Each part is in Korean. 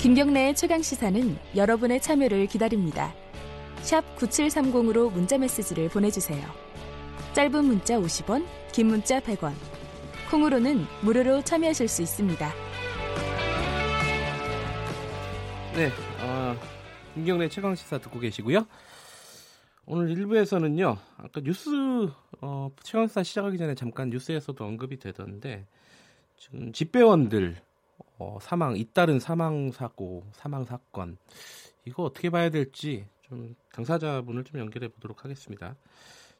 김경래의 최강 시사는 여러분의 참여를 기다립니다. 9730으로 문자 메시지를 보내주세요. 짧은 문자 50원, 긴 문자 100원. 콩으로는 무료로 참여하실 수 있습니다. 네, 어, 김경래 최강 시사 듣고 계시고요. 오늘 1부에서는요, 아까 뉴스, 어, 최강 시사 시작하기 전에 잠깐 뉴스에서도 언급이 되던데, 지금 집배원들, 어, 사망, 잇따른 사망 사고, 사망 사건, 이거 어떻게 봐야 될지 좀 당사자분을 좀 연결해 보도록 하겠습니다.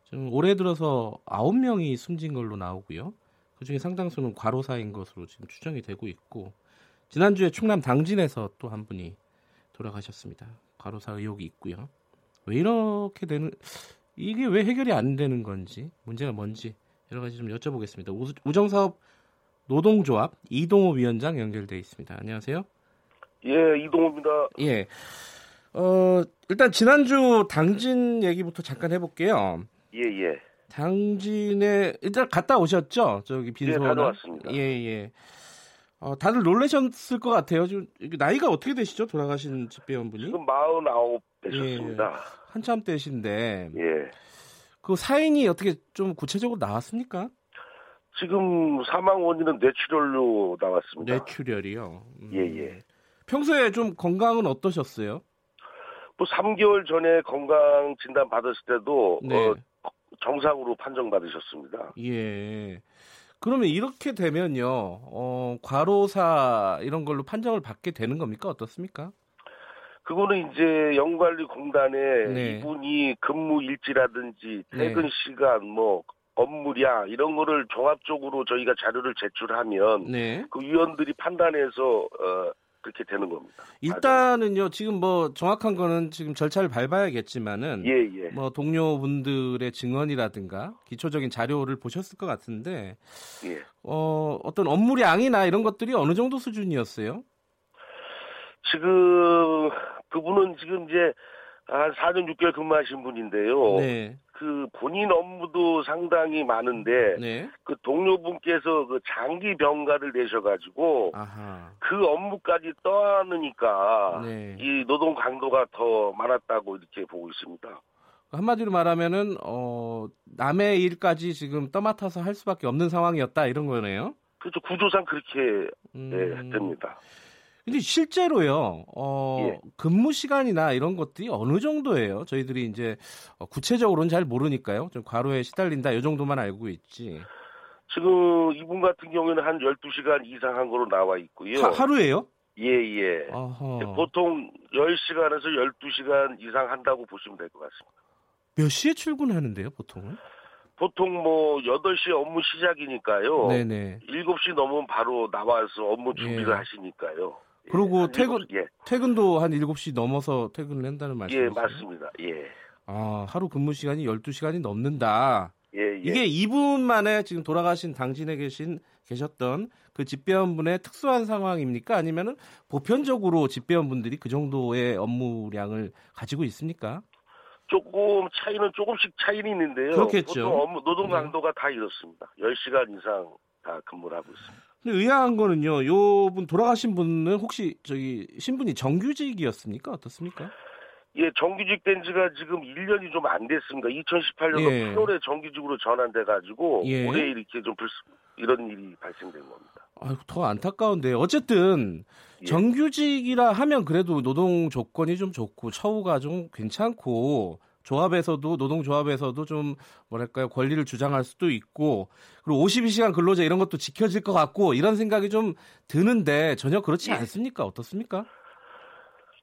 지금 올해 들어서 9명이 숨진 걸로 나오고요. 그 중에 상당수는 과로사인 것으로 지금 추정이 되고 있고, 지난주에 충남 당진에서 또 한 분이 돌아가셨습니다. 과로사 의혹이 있고요. 왜 이렇게 되는 이게 왜 해결이 안 되는 건지 문제가 뭔지 여러 가지 좀 여쭤보겠습니다. 우정사업 노동조합 이동호 위원장 연결돼 있습니다. 안녕하세요. 예, 이동호입니다. 예. 어, 일단 지난주 당진 얘기부터 잠깐 해볼게요. 예, 예. 당진에 일단 갔다 오셨죠? 저기 빈소. 예, 다녀왔습니다. 예, 예. 어, 다들 놀라셨을 것 같아요. 지금 나이가 어떻게 되시죠? 돌아가신 집배원분이? 지금 49 되셨습니다. 예, 한참 때신데. 예. 그 사인이 어떻게 좀 구체적으로 나왔습니까? 지금 사망 원인은 뇌출혈로 나왔습니다. 뇌출혈이요. 음. 예, 예. 평소에 좀 건강은 어떠셨어요? 뭐 3개월 전에 건강 진단 받았을 때도 네. 어, 정상으로 판정받으셨습니다. 예. 그러면 이렇게 되면요, 어, 과로사 이런 걸로 판정을 받게 되는 겁니까? 어떻습니까? 그거는 이제 영관리공단에 네. 이분이 근무 일지라든지 네. 퇴근 시간, 뭐 업무량 이런 거를 종합적으로 저희가 자료를 제출하면 네. 그 위원들이 판단해서 어, 그렇게 되는 겁니다. 일단은요, 지금 뭐 정확한 거는 지금 절차를 밟아야겠지만은 예, 예. 뭐 동료분들의 증언이라든가 기초적인 자료를 보셨을 것 같은데 예. 어, 어떤 업무량이나 이런 것들이 어느 정도 수준이었어요? 지금 그분은 지금 이제 한 4년 6개월 근무하신 분인데요. 네. 그 본인 업무도 상당히 많은데 네. 그 동료분께서 그 장기 병가를 내셔가지고 아하. 그 업무까지 떠안으니까 네. 이 노동 강도가 더 많았다고 이렇게 보고 있습니다. 한마디로 말하면은 어 남의 일까지 지금 떠맡아서 할 수밖에 없는 상황이었다 이런 거네요. 그렇죠. 구조상 그렇게 음. 네, 됩니다. 근데 실제로요, 어, 예. 근무 시간이나 이런 것들이 어느 정도예요? 저희들이 이제 어, 구체적으로는 잘 모르니까요. 좀 과로에 시달린다, 이 정도만 알고 있지. 지금 이분 같은 경우에는 한 12시간 이상 한 거로 나와 있고요. 하, 하루에요? 예, 예. 어허. 보통 10시간에서 12시간 이상 한다고 보시면 될 것 같습니다. 몇 시에 출근하는데요, 보통은? 보통 뭐 8시 업무 시작이니까요. 네네. 7시 넘으면 바로 나와서 업무 준비를 예. 하시니까요. 예, 그리고 한 퇴근- 일곱- 예, 퇴근도 한 7시 넘어서 퇴근을 한다는 말씀이세요? 예, 맞습니다. 예. 아, 하루 근무 시간이 12시간이 넘는다. 예, 예. 이게 이분 만에 지금 돌아가신 당진에 계신 계셨던 그 집배원분의 특수한 상황입니까? 아니면은 보편적으로 집배원분들이 그 정도의 업무량을 가지고 있습니까? 조금 차이는 조금씩 차이는 있는데요. 그렇겠죠. 보통 업무, 노동 네. 강도가 다 이렇습니다. 10시간 이상 다 근무를 하고 있습니다. 근데 의아한 거는요. 요 분 돌아가신 분은 혹시 저기 신분이 정규직이었습니까? 어떻습니까? 예, 정규직 된 지가 지금 1년이 좀 안 됐습니다. 2018년도 예. 8월에 정규직으로 전환돼 가지고 예. 올해 이렇게 좀 불, 이런 일이 발생된 겁니다. 아유, 더 안타까운데 어쨌든 예. 정규직이라 하면 그래도 노동 조건이 좀 좋고 처우가 좀 괜찮고 조합에서도 노동조합에서도 좀 뭐랄까요 권리를 주장할 수도 있고 그리고 52시간 근로제 이런 것도 지켜질 것 같고 이런 생각이 좀 드는데 전혀 그렇지 예. 않습니까? 어떻습니까?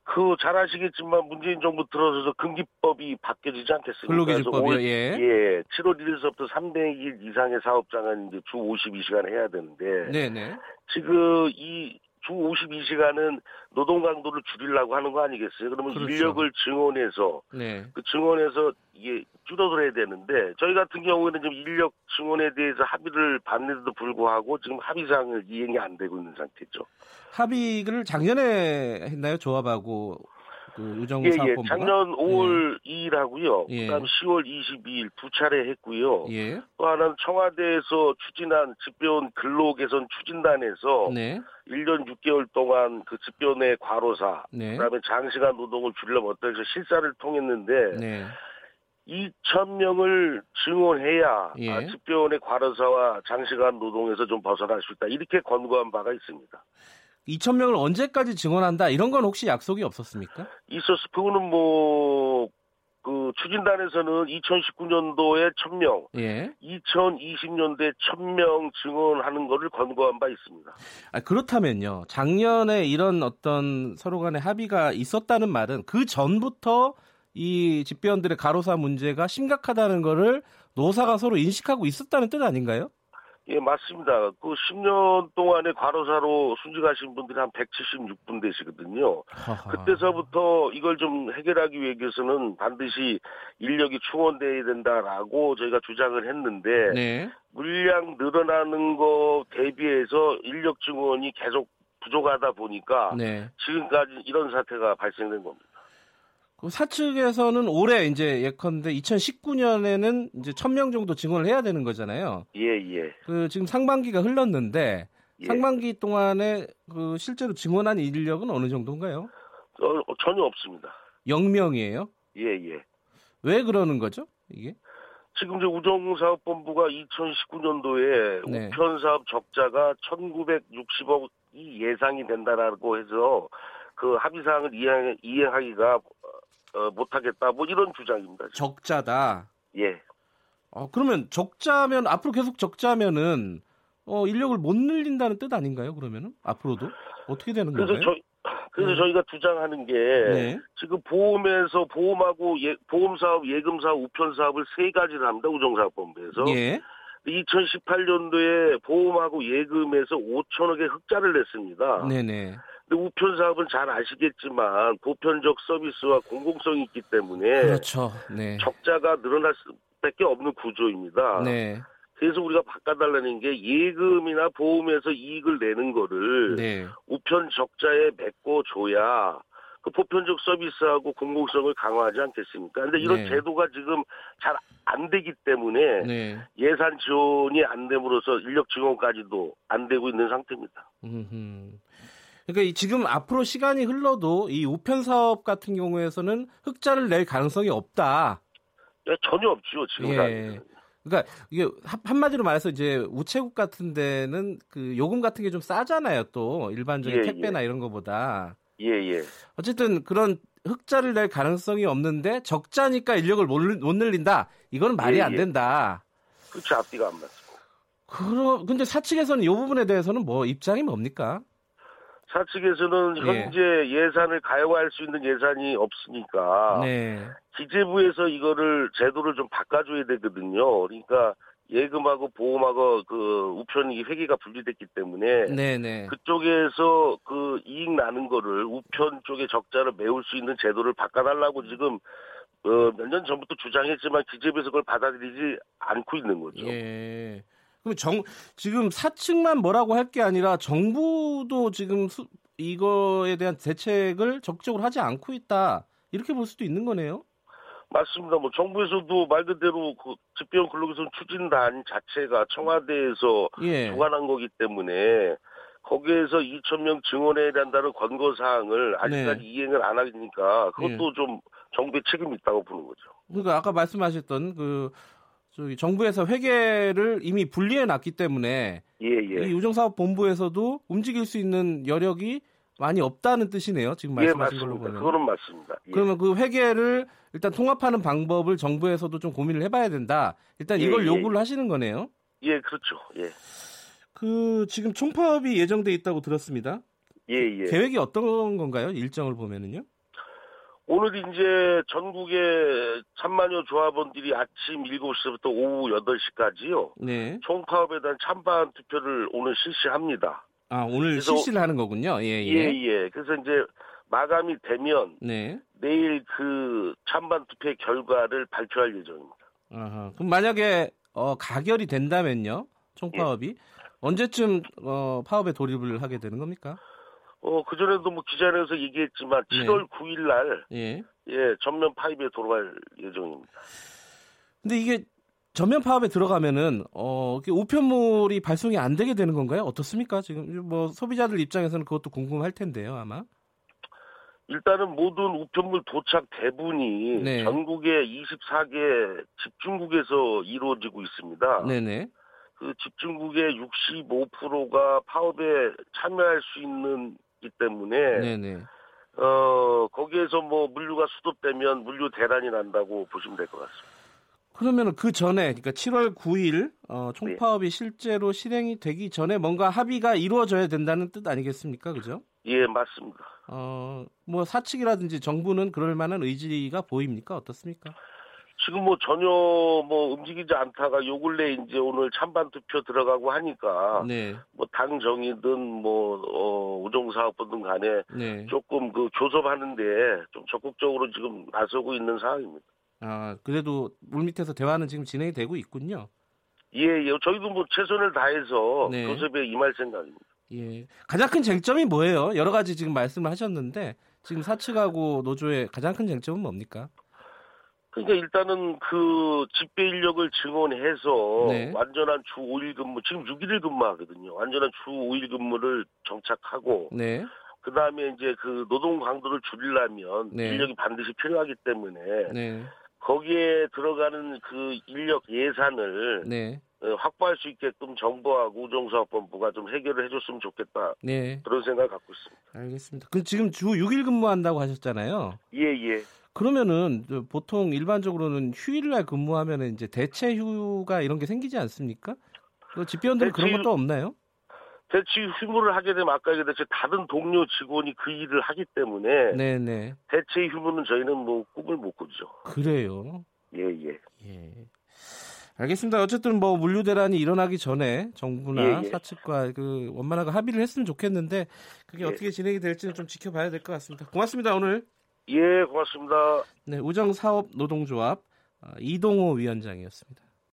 그 잘 아시겠지만 문재인 정부 들어서서 근기법이 바뀌어지지 않겠습니까? 근로기준법이요, 예. 예. 7월 1일서부터 300일 이상의 사업장은 이제 주 52시간 해야 되는데 네네. 지금 이 주 52시간은 노동 강도를 줄이려고 하는 거 아니겠어요? 그러면 그렇죠. 인력을 증원해서 네. 그 증원해서 이게 줄어들어야 되는데 저희 같은 경우에는 지금 인력 증원에 대해서 합의를 받는데도 불구하고 지금 합의사항을 이행이 안 되고 있는 상태죠. 합의를 작년에 했나요? 조합하고 그 우정 예, 예. 사업본부가 작년 5월 2일 하고요. 예. 그다음 10월 22일 두 차례 했고요. 예. 또 하나는 청와대에서 추진한 집배원 근로 개선 추진단에서 네. 1년 6개월 동안 그 집배원의 과로사, 네. 그다음에 장시간 노동을 줄이려면 어떨까 실사를 통했는데 네. 2천 명을 증원해야 예. 아, 집배원의 과로사와 장시간 노동에서 좀 벗어날 수 있다. 이렇게 권고한 바가 있습니다. 2천 명을 언제까지 증원한다 이런 건 혹시 약속이 없었습니까? 있었어. 그거는 뭐, 그, 추진단에서는 2019년도에 1000명, 예. 2020년도에 1000명 증원하는 거를 권고한 바 있습니다. 아, 그렇다면요. 작년에 이런 어떤 서로 간의 합의가 있었다는 말은 그 전부터 이 집배원들의 가로사 문제가 심각하다는 거를 노사가 서로 인식하고 있었다는 뜻 아닌가요? 예, 맞습니다. 그 10년 동안에 과로사로 순직하신 분들이 한 176분 되시거든요. 하하. 그때서부터 이걸 좀 해결하기 위해서는 반드시 인력이 충원돼야 된다라고 저희가 주장을 했는데 네. 물량 늘어나는 거 대비해서 인력 증원이 계속 부족하다 보니까 네. 지금까지 이런 사태가 발생된 겁니다. 그 사측에서는 올해 이제 예컨대 2019년에는 이제 1000명 정도 증원을 해야 되는 거잖아요. 예, 예. 그 지금 상반기가 흘렀는데 예. 상반기 동안에 그 실제로 증원한 인력은 어느 정도인가요? 어, 전혀 없습니다. 0명이에요? 예, 예. 왜 그러는 거죠? 이게? 지금 이제 우정사업본부가 2019년도에 네. 우편사업 적자가 1960억이 예상이 된다라고 해서 그 합의사항을 이행, 이행하기가 어, 못하겠다 뭐 이런 주장입니다. 지금. 적자다. 예. 어, 그러면 적자면 앞으로 계속 적자면은 어, 인력을 못 늘린다는 뜻 아닌가요? 그러면은 앞으로도 어떻게 되는 그래서 건가요? 저희 그래서 네. 저희가 주장하는 게 네. 지금 보험에서 보험하고 예, 보험사업, 예금사업, 우편사업을 세 가지를 합니다. 우정사업본부에서. 예. 2018년도에 보험하고 예금에서 5천억의 흑자를 냈습니다. 네네. 근데 우편 사업은 잘 아시겠지만 보편적 서비스와 공공성이 있기 때문에 그렇죠. 네. 적자가 늘어날 수밖에 없는 구조입니다. 네. 그래서 우리가 바꿔달라는 게 예금이나 보험에서 이익을 내는 거를 네. 우편 적자에 메꿔 줘야 그 보편적 서비스하고 공공성을 강화하지 않겠습니까? 근데 이런 네. 제도가 지금 잘 안 되기 때문에 네. 예산 지원이 안 됨으로써 인력 증원까지도 안 되고 있는 상태입니다. 음흠. 그러니까 이 지금 앞으로 시간이 흘러도 이 우편 사업 같은 경우에서는 흑자를 낼 가능성이 없다. 예, 전혀 없죠 지금 예. 그러니까 이게 한- 한마디로 말해서 이제 우체국 같은 데는 그 요금 같은 게 좀 싸잖아요. 또 일반적인 예, 택배나 이런 거보다. 예, 예. 어쨌든 그런 흑자를 낼 가능성이 없는데 적자니까 인력을 못, 늘- 늘린다. 이거는 말이 예, 안 예. 된다. 그렇죠 앞뒤가 안 맞습니다. 그러 근데 사측에서는 이 부분에 대해서는 뭐 입장이 뭡니까? 사측에서는 예. 현재 예 산을 가용할 수 있는 예산이 없으니까 네. 기재부에서 이거를 제도를 좀 바꿔줘야 되거든요. 그러니까 예금하고 보험하고 그 우편이 회계가 분리됐기 때문에 네, 네. 그쪽에서 그 이익 나는 거를 우편 쪽의 적자를 메울 수 있는 제도를 바꿔달라고 지금 어, 몇 년 전부터 주장했지만 기재부에서 그걸 받아들이지 않고 있는 거죠. 예. 그럼 정 지금 사측만 뭐라고 할 게 아니라 정부도 지금 수, 이거에 대한 대책을 적극적으로 하지 않고 있다. 이렇게 볼 수도 있는 거네요. 맞습니다. 뭐 정부에서도 말 그대로 그 집배원 근로개선 추진단 자체가 청와대에서 예. 주관한 거기 때문에 거기에서 2천 명 증원해야 한다는 권고 사항을 아직까지 네. 이행을 안 하니까 그것도 좀 정부의 책임이 있다고 보는 거죠. 그러니까 아까 말씀하셨던 그 정부에서 회계를 이미 분리해 놨기 때문에 예, 예. 이 우정사업본부에서도 움직일 수 있는 여력이 많이 없다는 뜻이네요. 지금 예, 말씀하신 걸로 맞습니다. 보면. 그거는 맞습니다. 예. 그러면 그 회계를 일단 통합하는 방법을 정부에서도 좀 고민을 해봐야 된다. 일단 예, 이걸 예. 요구를 하시는 거네요. 예, 그렇죠. 예. 그 지금 총파업이 예정돼 있다고 들었습니다. 예, 예. 계획이 어떤 건가요? 일정을 보면은요. 오늘 이제 전국의 천만여 조합원들이 아침 7시부터 오후 8시까지요. 네. 총파업에 대한 찬반 투표를 오늘 실시합니다. 아 오늘 실시를 하는 거군요. 예, 예, 예. 예. 그래서 이제 마감이 되면 네. 내일 그 찬반 투표의 결과를 발표할 예정입니다. 아하. 그럼 만약에 어, 가결이 된다면요, 총파업이 언제쯤 어, 파업에 돌입을 하게 되는 겁니까? 어, 그전에도 뭐 기자회견에서 얘기했지만 네. 7월 9일 날, 예. 예, 전면 파입에 들어갈 예정입니다. 근데 이게 전면 파업에 들어가면은 어 우편물이 발송이 안 되게 되는 건가요? 어떻습니까? 지금 뭐 소비자들 입장에서는 그것도 궁금할 텐데요, 아마. 일단은 모든 우편물 도착 대부분이 네. 전국의 24개 집중국에서 이루어지고 있습니다. 네네. 그 집중국의 65%가 파업에 참여할 수 있는 기 때문에 네네. 어 거기에서 뭐 물류가 수급되면 물류 대란이 난다고 보시면 될 것 같습니다. 그러면 그 전에 그러니까 7월 9일 어, 네. 총파업이 실제로 실행이 되기 전에 뭔가 합의가 이루어져야 된다는 뜻 아니겠습니까? 그죠? 예, 맞습니다. 어, 뭐 사측이라든지 정부는 그럴 만한 의지가 보입니까? 어떻습니까? 지금 뭐 전혀 뭐 움직이지 않다가 요 근래 이제 오늘 찬반 투표 들어가고 하니까 네. 뭐 당정이든 뭐 어, 우정사업부든 간에 네. 조금 그 교섭하는데 좀 적극적으로 지금 나서고 있는 상황입니다. 아, 그래도 물밑에서 대화는 지금 진행이 되고 있군요. 예, 예. 저희도 뭐 최선을 다해서 네. 교섭에 임할 생각입니다. 예. 가장 큰 쟁점이 뭐예요? 여러 가지 지금 말씀을 하셨는데 지금 사측하고 노조의 가장 큰 쟁점은 뭡니까? 그러니까 일단은 그 집배 인력을 증원해서 네. 완전한 주 5일 근무, 지금 6일 근무하거든요. 완전한 주 5일 근무를 정착하고 네. 그 다음에 이제 그 노동 강도를 줄이려면 네. 인력이 반드시 필요하기 때문에 네. 거기에 들어가는 그 인력 예산을 네. 어, 확보할 수 있게끔 정부하고 우정사업본부가 좀 해결을 해줬으면 좋겠다 네. 그런 생각을 갖고 있습니다. 알겠습니다. 그 지금 주 6일 근무한다고 하셨잖아요. 예 예. 그러면은 저 보통 일반적으로는 휴일날 근무하면은 이제 대체 휴가 이런 게 생기지 않습니까? 그 집배원들은 그런 것도 없나요? 대체 휴무를 하게 되면 아까 얘기했듯이 다른 동료 직원이 그 일을 하기 때문에 네, 네. 대체 휴무는 저희는 뭐 꿈을 못 꾸죠. 그래요. 예 예. 예. 알겠습니다. 어쨌든 뭐 물류 대란이 일어나기 전에 정부나 예, 예. 사측과 그 원만하게 합의를 했으면 좋겠는데 그게 예. 어떻게 진행이 될지는 좀 지켜봐야 될 것 같습니다. 고맙습니다. 오늘 예 고맙습니다. 네, 우정 사업 노동조합 어, 이동호 위원장이었습니다.